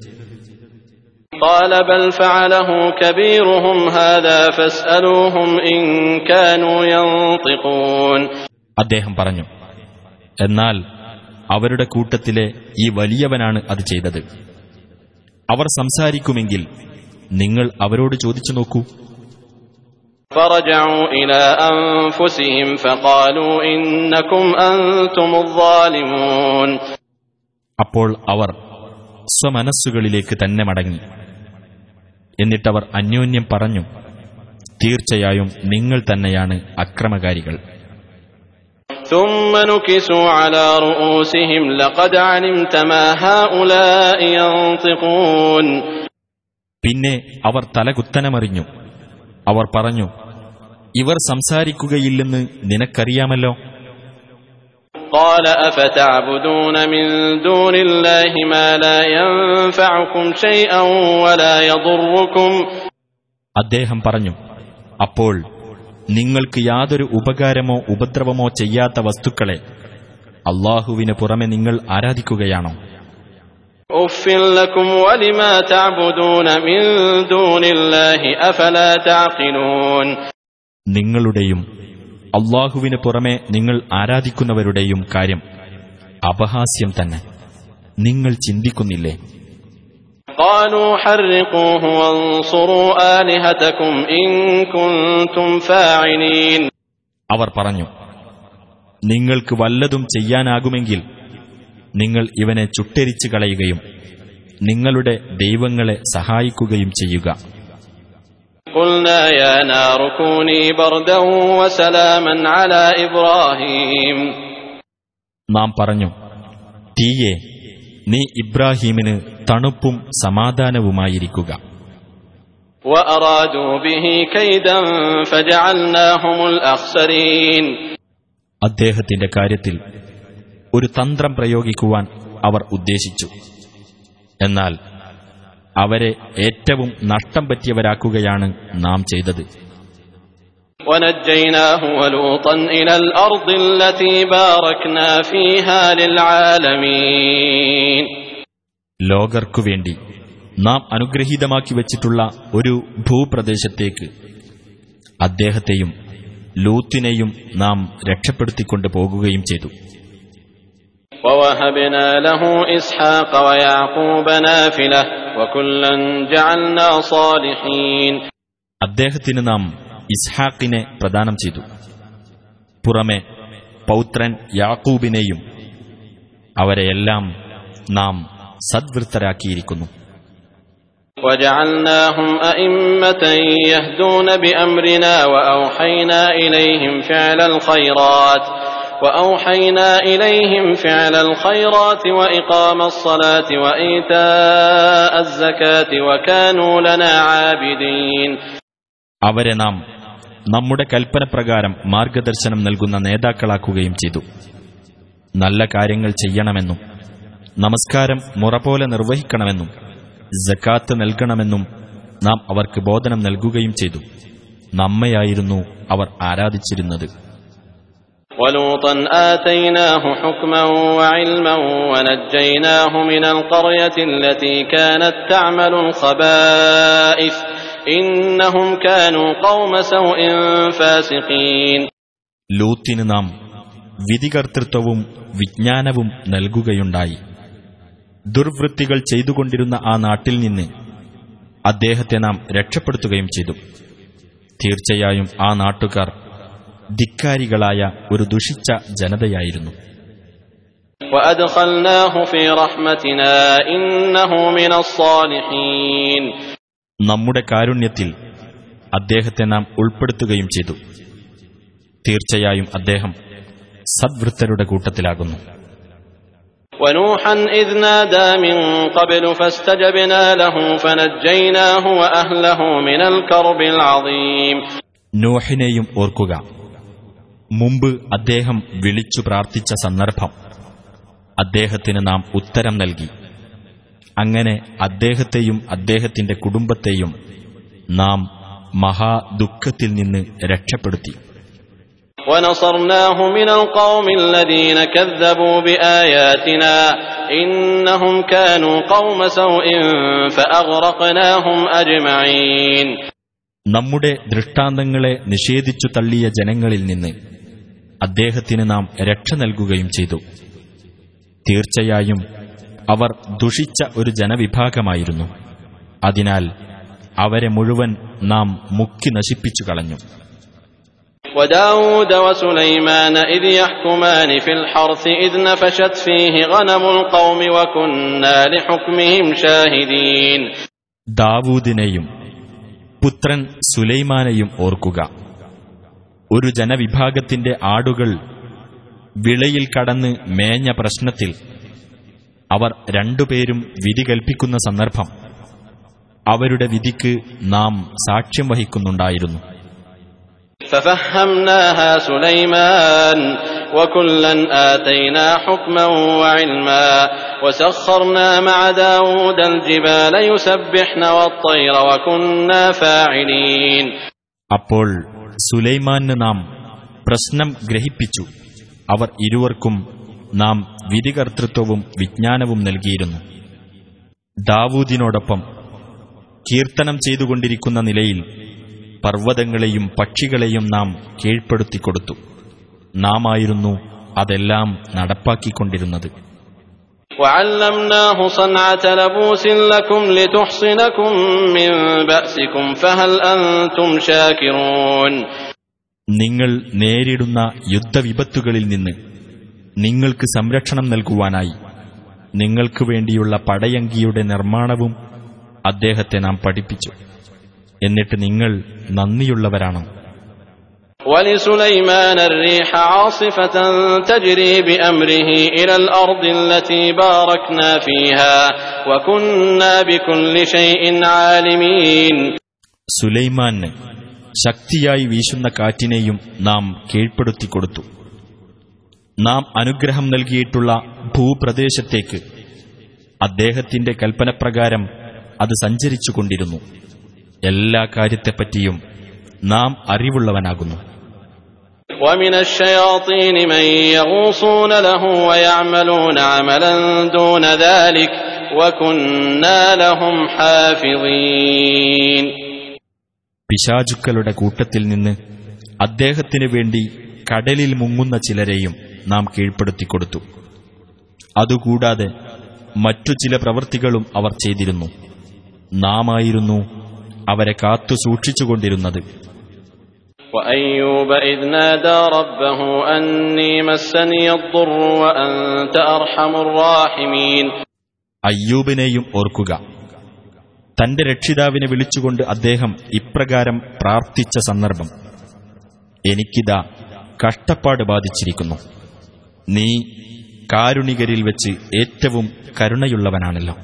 قال بل فعله كبيرهم هذا فاسألوهم إن كانوا ينطقون അദ്ദേഹം പറഞ്ഞു എന്നാൽ അവരുടെ കൂട്ടത്തിലെ ഈ വലിയവനാണ് അത് ചെയ്തത് അവർ സംസാരിക്കുമെങ്കിൽ നിങ്ങൾ അവരോട് ചോദിച്ചു നോക്കൂ فرجعوا إلى أنفسهم فقالوا إنكم أنتم الظالمون അപ്പോൾ അവർ സ്വമനസ്സുകളിലേക്ക് തന്നെ മടങ്ങി എന്നിട്ടവർ അന്യോന്യം പറഞ്ഞു തീർച്ചയായും നിങ്ങൾ തന്നെയാണ് അക്രമകാരികൾ ثم نكسوا على رؤوسهم لقد علمت ما هؤلاء ينطقون പിന്നെ അവർ തലകുത്തനമറിഞ്ഞു അവർ പറഞ്ഞു ഇവർ സംസാരിക്കുകയില്ലെന്ന് നിനക്കറിയാമല്ലോ قال أفتعبدون من دون الله ما لا ينفعكم شيئا ولا يضركم അദ്ദേഹം പറഞ്ഞു അപ്പോൾ നിങ്ങൾക്ക് യാതൊരു ഉപകാരമോ ഉപദ്രവമോ ചെയ്യാത്ത വസ്തുക്കളെ അള്ളാഹുവിന് പുറമെ നിങ്ങൾ ആരാധിക്കുകയാണോ. നിങ്ങളുടെയും അള്ളാഹുവിന് പുറമെ നിങ്ങൾ ആരാധിക്കുന്നവരുടെയും കാര്യം അപഹാസ്യം തന്നെ. നിങ്ങൾ ചിന്തിക്കുന്നില്ലേ? قالوا حرقوه وانصروا آلهتكم إن كنتم فاعلين അവർ പറഞ്ഞു നിങ്ങൾക്ക് വല്ലതും ചെയ്യാനാകുമെങ്കിൽ നിങ്ങൾ ഇവനെ ചുട്ടെരിച്ചു കളയുകയും നിങ്ങളുടെ ദൈവങ്ങളെ സഹായിക്കുകയും ചെയ്യുക قلنا يا نار كوني بردا وسلاما على إبراهيم നാം പറഞ്ഞു തീയെ നീ ഇബ്രാഹീമിന് തണുപ്പും സമാധാനവുമായിരിക്കുക. അദ്ദേഹത്തിന്റെ കാര്യത്തിൽ ഒരു തന്ത്രം പ്രയോഗിക്കുവാൻ അവർ ഉദ്ദേശിച്ചു. എന്നാൽ അവരെ ഏറ്റവും നഷ്ടം പറ്റിയവരാക്കുകയാണ് നാം ചെയ്തത്. ലോകർക്കുവേണ്ടി നാം അനുഗ്രഹീതമാക്കി വച്ചിട്ടുള്ള ഒരു ഭൂപ്രദേശത്തേക്ക് അദ്ദേഹത്തെയും ലൂത്തിനെയും നാം രക്ഷപ്പെടുത്തിക്കൊണ്ട് പോകുകയും ചെയ്തു. അദ്ദേഹത്തിന് നാം ഇസ്ഹാക്കിനെ പ്രദാനം ചെയ്തു. പുറമെ പൗത്രൻ യാക്കൂബിനെയും അവരെയെല്ലാം നാം സദ്വൃത്തരാക്കിയിരിക്കുന്നു وجعلناهم أئمة يهدون بأمرنا وأوحينا إليهم فعل الخيرات وأوحينا إليهم فعل الخيرات وإقام الصلاة وإيتاء الزكاة وكانوا لنا عابدين അവരെ നാം നമ്മുടെ കൽപ്പനപ്രകാരം മാർഗദർശനം നൽകുന്ന നേതാക്കളാക്കുകയും ചെയ്തു നല്ല കാര്യങ്ങൾ ചെയ്യണമെന്നും നമസ്കാരം മുറപോലെ നിർവഹിക്കണമെന്നും ജക്കാത്ത് നൽകണമെന്നും നാം അവർക്ക് ബോധനം നൽകുകയും ചെയ്തു. നമ്മയായിരുന്നു അവർ ആരാധിച്ചിരുന്നത്. ലൂത്തിന് നാം വിധികർത്തൃത്വവും വിജ്ഞാനവും നൽകുകയുണ്ടായി. ദുർവൃത്തികൾ ചെയ്തുകൊണ്ടിരുന്ന ആ നാട്ടിൽ നിന്ന് അദ്ദേഹത്തെ നാം രക്ഷപ്പെടുത്തുകയും ചെയ്തു. തീർച്ചയായും ആ നാട്ടുകാർ ധിക്കാരികളായ ഒരു ദുഷിച്ച ജനതയായിരുന്നു. നമ്മുടെ കാരുണ്യത്തിൽ അദ്ദേഹത്തെ നാം ഉൾപ്പെടുത്തുകയും ചെയ്തു. തീർച്ചയായും അദ്ദേഹം സദ്വൃത്തരുടെ കൂട്ടത്തിലാകുന്നു. ونوحا إذ نادى من قبل فاستجبنا له فنجيناه وأهله من الكرب العظيم നോഹിനെയും ഓർക്കുക മുമ്പ് അദ്ദേഹം വിളിച്ചു പ്രാർത്ഥിച്ച സന്ദർഭം അദ്ദേഹത്തിന് നാം ഉത്തരം നൽകി അങ്ങനെ അദ്ദേഹത്തെയും അദ്ദേഹത്തിന്റെ കുടുംബത്തെയും നാം മഹാദുഃഖത്തിൽ നിന്ന് രക്ഷപ്പെടുത്തി ونصرناه من القوم الذين كذبوا بآياتنا إنهم كانوا قوم سوء فأغرقناهم أجمعين നമ്മുടെ ദൃഷ്ടാന്തങ്ങളെ നിഷേധിച്ചു തള്ളിയ ജനങ്ങളിൽ നിന്ന് അദ്ദേഹത്തിന് നാം രക്ഷ നൽകുകയും ചെയ്തു തീർച്ചയായും അവർ ദുഷിച്ച ഒരു ജനവിഭാഗമായിരുന്നു അതിനാൽ അവരെ മുഴുവൻ നാം മുക്കി നശിപ്പിച്ചു കളഞ്ഞു وداود وسليمان إذ يحكمان في الحرث إذ نفشت فيه غنم القوم وكنا لحكمهم شاهدين ദാവൂദിനെയും പുത്രൻ സുലൈമാനെയും ഓർക്കുക ഒരു ജനവിഭാഗത്തിന്റെ ആടുകൾ വിളയിൽ കടന്ന് മേഞ്ഞ പ്രശ്നത്തിൽ അവർ രണ്ടുപേരും വിധി കൽപ്പിക്കുന്ന സന്ദർഭം അവരുടെ വിധിക്ക് നാം സാക്ഷ്യം വഹിക്കുന്നുണ്ടായിരുന്നു ففهمناها سليمان وكلا آتينا حكما وعلما وسخرنا مع داود الجبال يسبحن والطير وكنا فاعلين അപ്പോൾ സുലൈമാന് നാം പ്രശ്നം ഗ്രഹിപ്പിച്ചു അവർ ഇരുവർക്കും നാം വിധികർത്തൃത്വവും വിജ്ഞാനവും നൽകിയിരുന്നു ദാവൂദിനോടൊപ്പം കീർത്തനം ചെയ്തുകൊണ്ടിരിക്കുന്ന നിലയിൽ പർവ്വതങ്ങളെയും പക്ഷികളെയും നാം കീഴ്പ്പെടുത്തിക്കൊടുത്തു നാമായിരുന്നു അതെല്ലാം നടപ്പാക്കിക്കൊണ്ടിരുന്നത് وعلمناه صنعة لبوس لكم لتحصنكم من بأسكم فهل أنتم شاكرون നിങ്ങൾ നേരിടുന്ന യുദ്ധവിപത്തുകളിൽ നിന്ന് നിങ്ങൾക്ക് സംരക്ഷണം നൽകുവാനായി നിങ്ങൾക്ക് വേണ്ടിയുള്ള പടയങ്കിയുടെ നിർമ്മാണവും അദ്ദേഹത്തെ നാം പഠിപ്പിച്ചു എന്നിട്ട് നിങ്ങൾ നന്ദിയുള്ളവരാണോ ولسليمان الريح عاصفة تجري بأمره إلى الأرض التي باركنا فيها وكنا بكل شيء عالمين സുലൈമാന് ശക്തിയായി വീശുന്ന കാറ്റിനെയും നാം കീഴ്പ്പെടുത്തിക്കൊടുത്തു നാം അനുഗ്രഹം നൽകിയിട്ടുള്ള ഭൂപ്രദേശത്തേക്ക് അദ്ദേഹത്തിന്റെ കൽപ്പനപ്രകാരം അത് സഞ്ചരിച്ചുകൊണ്ടിരുന്നു എല്ലാ കാര്യത്തെപ്പറ്റിയും നാം അറിവുള്ളവനാകുന്നു ومن الشياطين من يغوصون له ويعملون عملا دون ذلك وكنا لهم حافظين പിശാചുക്കളുടെ കൂട്ടത്തിൽ നിന്ന് അദ്ദേഹത്തിനു വേണ്ടി കടലിൽ മുങ്ങുന്ന ചിലരെയും നാം കീഴ്പ്പെടുത്തിക്കൊടുത്തു അതുകൂടാതെ മറ്റു ചില പ്രവൃത്തികളും അവർ ചെയ്തിരുന്നു നാമായിരുന്നു അവരെ കാത്തു സൂക്ഷിച്ചുകൊണ്ടിരുന്നത് وأيوب إذ نادى ربه أني مسني الضر وأنت أرحم الراحمين അയ്യൂബിനെയും ഓർക്കുക തന്റെ രക്ഷിതാവിനെ വിളിച്ചുകൊണ്ട് അദ്ദേഹം ഇപ്രകാരം പ്രാർത്ഥിച്ച സന്ദർഭം എനിക്കിതാ കഷ്ടപ്പാട് ബാധിച്ചിരിക്കുന്നു നീ കാരുണികരിൽ വെച്ച് ഏറ്റവും കരുണയുള്ളവനാണല്ലോ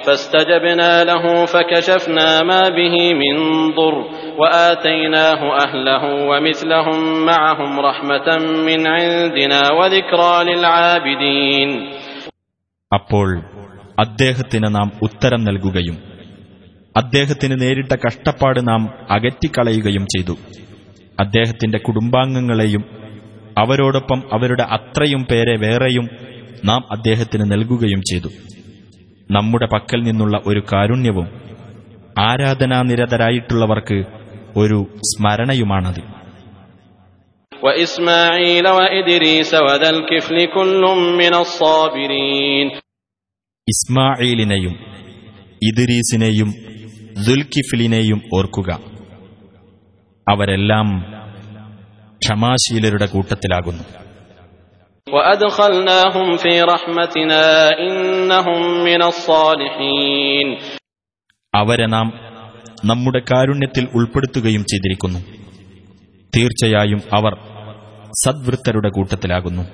فاستجبنا له فكشفنا ما به من ضر وآتيناه أهله ومثلهم معهم رحمة من عندنا وذكرى للعابدين അപ്പോൾ അദ്ദേഹത്തിന് നാം ഉത്തരം നൽകുകയും അദ്ദേഹത്തിന് നേരിട്ട കഷ്ടപ്പാട് നാം അകറ്റിക്കളയുകയും ചെയ്തു അദ്ദേഹത്തിന്റെ കുടുംബാംഗങ്ങളെയും അവരോടൊപ്പം അവരുടെ അത്രയും പേരെ വേറെയും നാം അദ്ദേഹത്തിന് നൽകുകയും ചെയ്തു നമ്മുടെ പക്കൽ നിന്നുള്ള ഒരു കാരുണ്യവും ആരാധനാനിരതരായിട്ടുള്ളവർക്ക് ഒരു സ്മരണയുമാണത്. ഇസ്മായിലിനെയും ഇദ്രീസിനെയും ദുൽകിഫിലിനെയും ഓർക്കുക. അവരെല്ലാം ക്ഷമാശീലരുടെ കൂട്ടത്തിലാകുന്നു. وأدخلناهم في رحمتنا إنهم من الصالحين അവരെ നാം നമ്മുടെ കാരുണ്യത്തിൽ ഉൾപ്പെടുത്തുകയും ചെയ്തിരിക്കുന്നു തീർച്ചയായും അവർ സദ്വൃത്തരുടെ കൂട്ടത്തിലാകുന്നു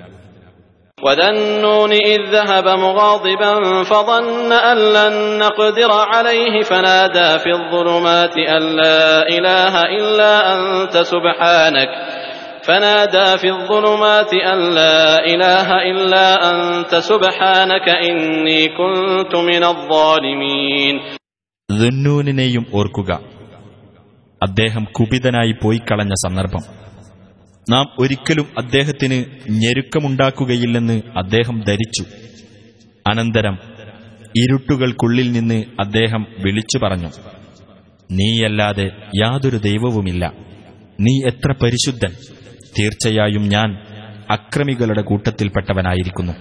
وذا النون إذ ذهب مغاضبا فظن أن لن نقدر عليه فنادى في الظلمات أن لا إله إلا أنت سبحانك فنادى في الظلمات أن لا إله إلا أنت سبحانك إني كنت من الظالمين ദുന്നൂനിനെയും ഓർക്കുക അദ്ദേഹം കുപിതനായി പോയി കളഞ്ഞ സന്ദർഭം നാം ഒരിക്കലും അദ്ദേഹത്തിന് ഞെരുക്കമുണ്ടാക്കുകയില്ലെന്ന് അദ്ദേഹം ധരിച്ചു അനന്തരം ഇരുട്ടുകൾക്കുള്ളിൽ നിന്ന് അദ്ദേഹം വിളിച്ചു പറഞ്ഞു നീയല്ലാതെ യാതൊരു ദൈവവുമില്ല നീ എത്ര പരിശുദ്ധൻ തീർച്ചയായും ഞാൻ അക്രമികളുടെ കൂട്ടത്തിൽപ്പെട്ടവനായിരിക്കുന്നു.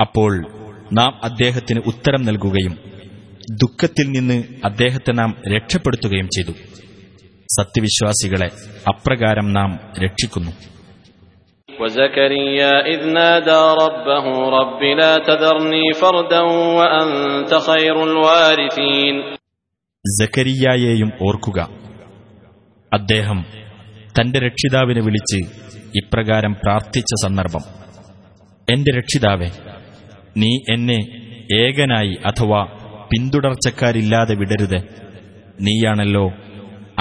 അപ്പോൾ നാം അദ്ദേഹത്തിന് ഉത്തരം നൽകുകയും ദുഃഖത്തിൽ നിന്ന് അദ്ദേഹത്തെ നാം രക്ഷപ്പെടുത്തുകയും ചെയ്തു. സത്യവിശ്വാസികളെ അപ്രകാരം നാം രക്ഷിക്കുന്നു. وزكريا إذ نادى ربه رب لا تذرني فردا وأنت خير الوارثين ജക്കരിയായെയും ഓർക്കുക അദ്ദേഹം തന്റെ രക്ഷിതാവിനെ വിളിച്ച് ഇപ്രകാരം പ്രാർത്ഥിച്ച സന്ദർഭം എന്റെ രക്ഷിതാവെ നീ എന്നെ ഏകനായി അഥവാ പിന്തുടർച്ചക്കാരില്ലാതെ വിടരുത് നീയാണല്ലോ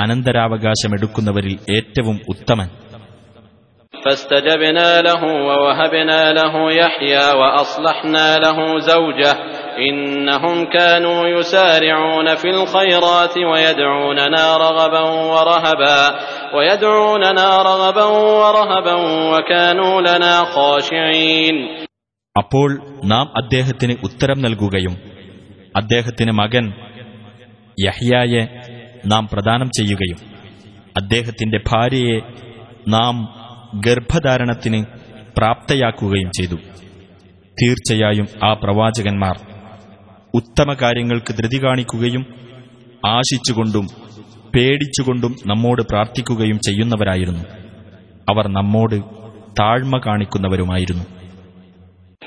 അനന്തരാവകാശമെടുക്കുന്നവരിൽ ഏറ്റവും ഉത്തമൻ فاستجبنا له ووهبنا له يحيى وأصلحنا له زوجه إنهم كانوا يسارعون في الخيرات ويدعوننا رغبا ورهبا ويدعوننا رغبا ورهبا وكانوا لنا خاشعين അപ്പോൾ നാം അദ്ദേഹത്തിന് ഉത്തരം നൽകുകയും അദ്ദേഹത്തിന് മകൻ യഹ്യായെ നാം പ്രദാനം ചെയ്യുകയും അദ്ദേഹത്തിന്റെ ഭാര്യയെ നാം ഗർഭധാരണത്തിന് പ്രാപ്തയാക്കുകയും ചെയ്തു തീർച്ചയായും ആ പ്രവാചകന്മാർ ഉത്തമ കാര്യങ്ങൾക്ക് ധൃതി കാണിക്കുകയും ആശിച്ചുകൊണ്ടും പേടിച്ചുകൊണ്ടും നമ്മോട് പ്രാർത്ഥിക്കുകയും ചെയ്യുന്നവരായിരുന്നു അവർ നമ്മോട് താഴ്മ കാണിക്കുന്നവരുമായിരുന്നു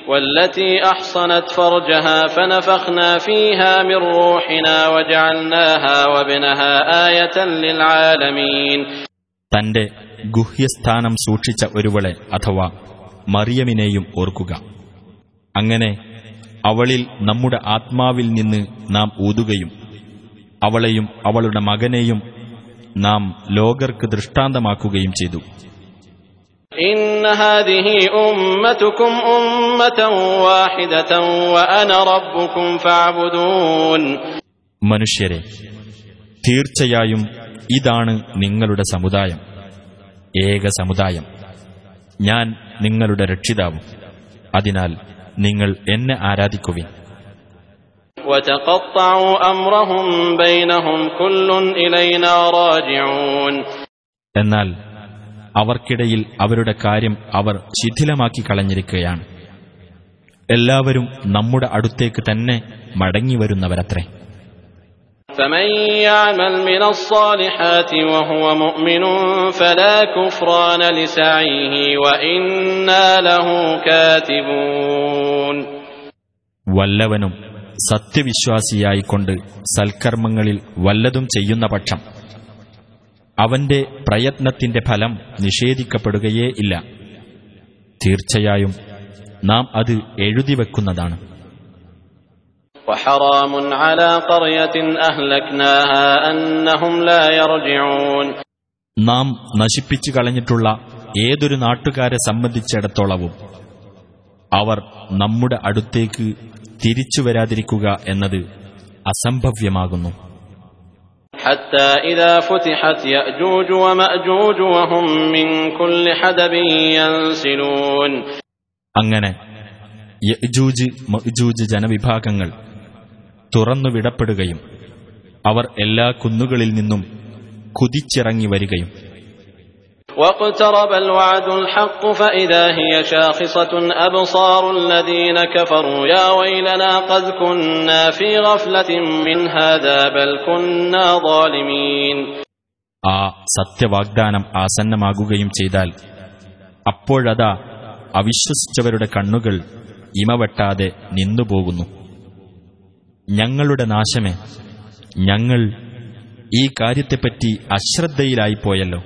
والتي أحصنت فرجها فنفخنا فيها من روحنا وجعلناها وابنها آية للعالمين തന്റെ ഗുഹ്യസ്ഥാനം സൂക്ഷിച്ച ഒരുവളെ അഥവാ മറിയമിനെയും ഓർക്കുക അങ്ങനെ അവളിൽ നമ്മുടെ ആത്മാവിൽ നിന്ന് നാം ഊതുകയും അവളെയും അവളുടെ മകനെയും നാം ലോകർക്ക് ദൃഷ്ടാന്തമാക്കുകയും ചെയ്തു إن هذه أمتكم أمة واحدة وأنا ربكم فاعبدون മനുഷ്യരെ തീർച്ചയായും ഇതാണ് നിങ്ങളുടെ സമുദായം ഏക സമുദായം. ഞാൻ നിങ്ങളുടെ രക്ഷിതാവും. അതിനാൽ നിങ്ങൾ എന്നെ ആരാധിക്കുവിൻ. എന്നാൽ അവർക്കിടയിൽ അവരുടെ കാര്യം അവർ ശിഥിലമാക്കി കളഞ്ഞിരിക്കുകയാണ്. എല്ലാവരും നമ്മുടെ അടുത്തേക്ക് തന്നെ മടങ്ങിവരുന്നവരത്രേ. فمن يعمل من الصالحات وهو مؤمن فلا كفران لسعيه وإنا له كاتبون വല്ലവനും സത്യവിശ്വാസിയായിക്കൊണ്ട് സൽക്കർമ്മങ്ങളിൽ വല്ലതും ചെയ്യുന്ന പക്ഷം അവന്റെ പ്രയത്നത്തിന്റെ ഫലം നിഷേധിക്കപ്പെടുകയേ ഇല്ല തീർച്ചയായും നാം അത് എഴുതിവെക്കുന്നതാണ് وحرام على قرية أهلكناها أنهم لا يرجعون. നാം നശിപ്പിച്ചു കളഞ്ഞിട്ടുള്ള ഏതൊരു നാട്ടുകാരെ സംബന്ധിച്ചിടത്തോളവും അവർ നമ്മുടെ അടുത്തേക്ക് തിരിച്ചു വരാതിരിക്കുക എന്നത് അസംഭവ്യമാകുന്നു. അങ്ങനെ യജൂജ് മഅജൂജ് ജനവിഭാഗങ്ങൾ തുറന്നു വിടപ്പെടുകയും അവർ എല്ലാ കുന്നുകളിൽ നിന്നും കുതിച്ചിറങ്ങി വരികയും واقترب الوعد الحق فإذا هي شاخصة أبصار الذين كفروا يا ويلنا قد كنا في غفلة من هذا بل كنا ظالمين ആ സത്യവാഗ്ദാനം ആസന്നമാകുകയും ചെയ്താൽ അപ്പോഴതാ അവിശ്വസിച്ചവരുടെ കണ്ണുകൾ ഇമവെട്ടാതെ നിന്നുപോകുന്നു ഞങ്ങളുടെ നാശമേ. ഞങ്ങൾ ഈ കാര്യത്തെപ്പറ്റി അശ്രദ്ധയിലായിപ്പോയല്ലോ.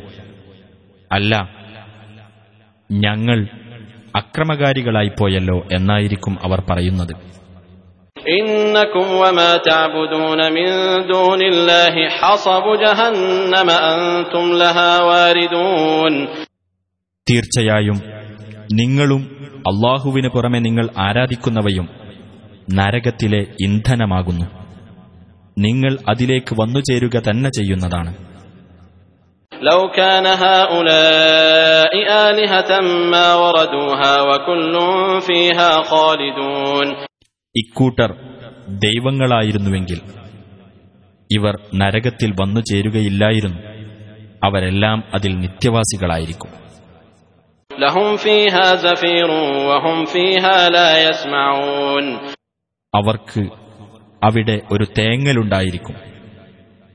അല്ല ഞങ്ങൾ അക്രമകാരികളായിപ്പോയല്ലോ എന്നായിരിക്കും അവർ പറയുന്നത്. തീർച്ചയായും നിങ്ങളും അള്ളാഹുവിന് പുറമെ നിങ്ങൾ ആരാധിക്കുന്നവയും നരകത്തിലെ ഇന്ധനമാകുന്നു നിങ്ങൾ അതിലേക്ക് വന്നുചേരുക തന്നെ ചെയ്യുന്നതാണ് لو كان هؤلاء آلهة ما وردوها وكل فيها خالدون ഇക്കൂട്ടർ ദൈവങ്ങളായിരുന്നുവെങ്കിൽ ഇവർ നരകത്തിൽ വന്നു ചേരുകയില്ലായിരുന്നു അവരെല്ലാം അതിൽ നിത്യവാസികളായിരിക്കും അവർക്ക് അവിടെ ഒരു തേങ്ങലുണ്ടായിരിക്കും.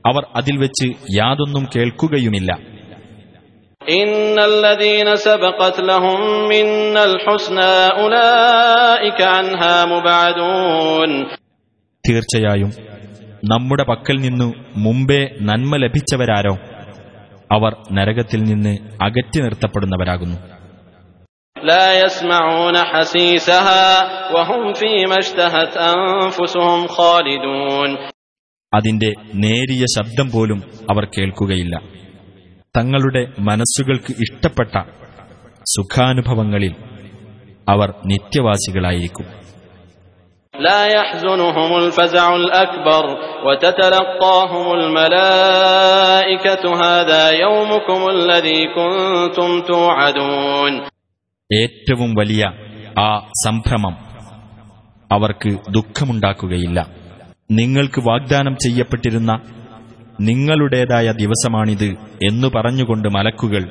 അവർ അതിൽ വെച്ച് യാതൊന്നും കേൾക്കുകയുമില്ല. തീർച്ചയായും നമ്മുടെ പക്കൽ നിന്നു മുമ്പേ നന്മ ലഭിച്ചവരാരോ? അവർ നരകത്തിൽ നിന്ന് അകറ്റി നിർത്തപ്പെടുന്നവരാകുന്നു. لا يسمعون حسيسها وهم فيما اشتهت أنفسهم خالدون അതിന്റെ നേരിയ ശബ്ദം പോലും അവർ കേൾക്കുകയില്ല തങ്ങളുടെ മനസ്സുകൾക്ക് ഇഷ്ടപ്പെട്ട സുഖാനുഭവങ്ങളിൽ അവർ നിത്യവാസികളായിരിക്കും لا يحزنهم الفزع الأكبر وتتلقاهم الملائكة هذا يومكم الذي كنتم توعدون ഏറ്റവും വലിയ ആ സംഭ്രമം അവർക്ക് ദുഃഖമുണ്ടാക്കുകയില്ല. നിങ്ങൾക്ക് വാഗ്ദാനം ചെയ്യപ്പെട്ടിരുന്ന നിങ്ങളുടേതായ ദിവസമാണിത് എന്നു പറഞ്ഞുകൊണ്ട് മലക്കുകൾ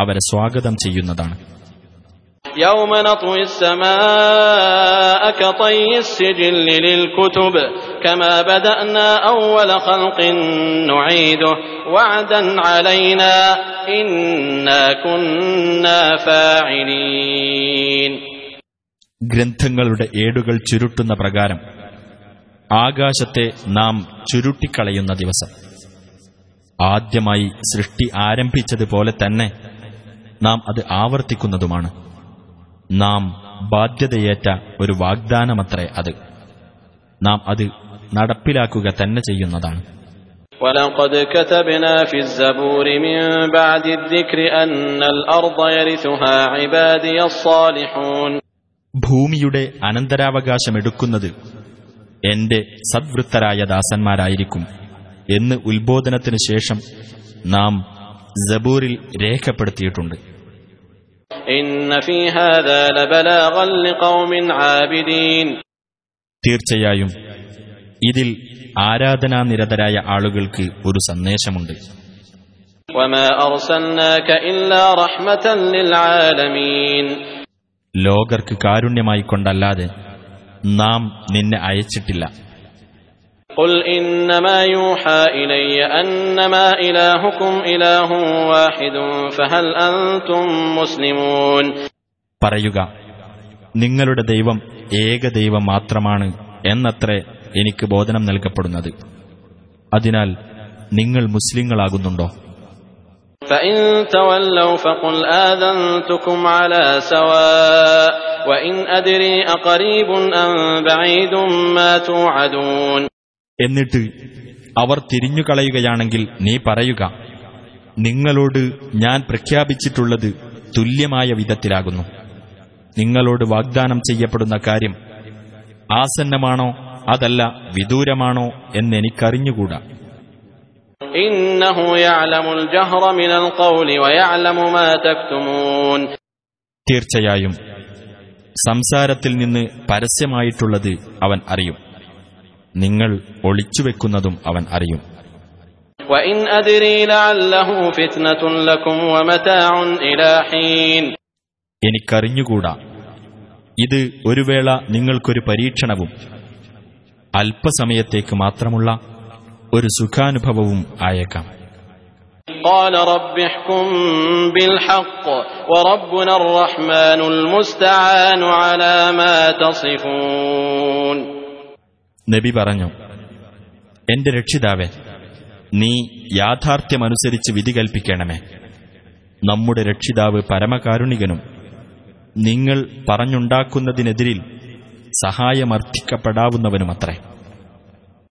അവരെ സ്വാഗതം ചെയ്യുന്നതാണ്. يوم نطوي السماء كطي السجل للكتب كما بدأنا أول خلق نعيده وعدا علينا إنا كنا فاعلين ഗ്രന്ഥങ്ങളുടെ ഏടുകൾ ചുരുട്ടുന്ന പ്രകാരം ആകാശത്തെ നാം ചുരുട്ടിക്കളയുന്ന ദിവസം ആദ്യമായി സൃഷ്ടി ആരംഭിച്ചതുപോലെ തന്നെ നാം അത് ആവർത്തിക്കുന്നതുമാണ് നാം ബാധ്യതയേറ്റ ഒരു വാഗ്ദാനമത്രേ അത് നാം അത് നടപ്പിലാക്കുക തന്നെ ചെയ്യുന്നതാണ് ولقد كتبنا في الزبور من بعد الذكر أن الأرض يرثها عبادي الصالحون ഭൂമിയുടെ അനന്തരാവകാശമെടുക്കുന്നത് എന്റെ സദ്വൃത്തരായ ദാസന്മാരായിരിക്കും എന്ന് ഉത്ബോധനത്തിനു ശേഷം നാം ജബൂറിൽ രേഖപ്പെടുത്തിയിട്ടുണ്ട് തീർച്ചയായും ഇതിൽ ആരാധനാനിരതരായ ആളുകൾക്ക് ഒരു സന്ദേശമുണ്ട്. ലോകർക്ക് കാരുണ്യമായി കൊണ്ടല്ലാതെ നാം നിന്നെ അയച്ചിട്ടില്ല. قل إنما يوحى إلي أنما إلهكم إله واحد فهل أنتم مسلمون പറയുക നിങ്ങളുടെ ദൈവം ഏക ദൈവം മാത്രമാണ് എന്നത്രേ എനിക്ക് ബോധനം നൽകപ്പെടുന്നത് അതിനാൽ നിങ്ങൾ മുസ്ലിങ്ങളാകുന്നുണ്ടോ فإن تولوا فقل آذنتكم على سواء وإن أدري أقريب أم بعيد ما توعدون എന്നിട്ട് അവർ തിരിഞ്ഞുകളയുകയാണെങ്കിൽ നീ പറയുക നിങ്ങളോട് ഞാൻ പ്രഖ്യാപിച്ചിട്ടുള്ളത് തുല്യമായ വിധത്തിലാകുന്നു. നിങ്ങളോട് വാഗ്ദാനം ചെയ്യപ്പെടുന്ന കാര്യം ആസന്നമാണോ അതല്ല വിദൂരമാണോ എന്നെനിക്കറിഞ്ഞുകൂടാ. തീർച്ചയായും സംസാരത്തിൽ നിന്ന് പരസ്യമായിട്ടുള്ളത് അവൻ അറിയും. നിങ്ങൾ ഒളിച്ചുവെക്കുന്നതും അവൻ അറിയും. എനിക്കറിഞ്ഞുകൂടാ. ഇത് ഒരു വേള നിങ്ങൾക്കൊരു പരീക്ഷണവും അല്പസമയത്തേക്ക് മാത്രമുള്ള ഒരു സുഖാനുഭവവും ആയേക്കാം. ൂൻ നബി പറഞ്ഞു എന്റെ രക്ഷിതാവെ നീ യാഥാർത്ഥ്യമനുസരിച്ച് വിധി കൽപ്പിക്കണമേ. നമ്മുടെ രക്ഷിതാവ് പരമകാരുണികനും നിങ്ങൾ പറഞ്ഞുണ്ടാക്കുന്നതിനെതിരിൽ സഹായമർത്ഥിക്കപ്പെടാവുന്നവനുമത്രേ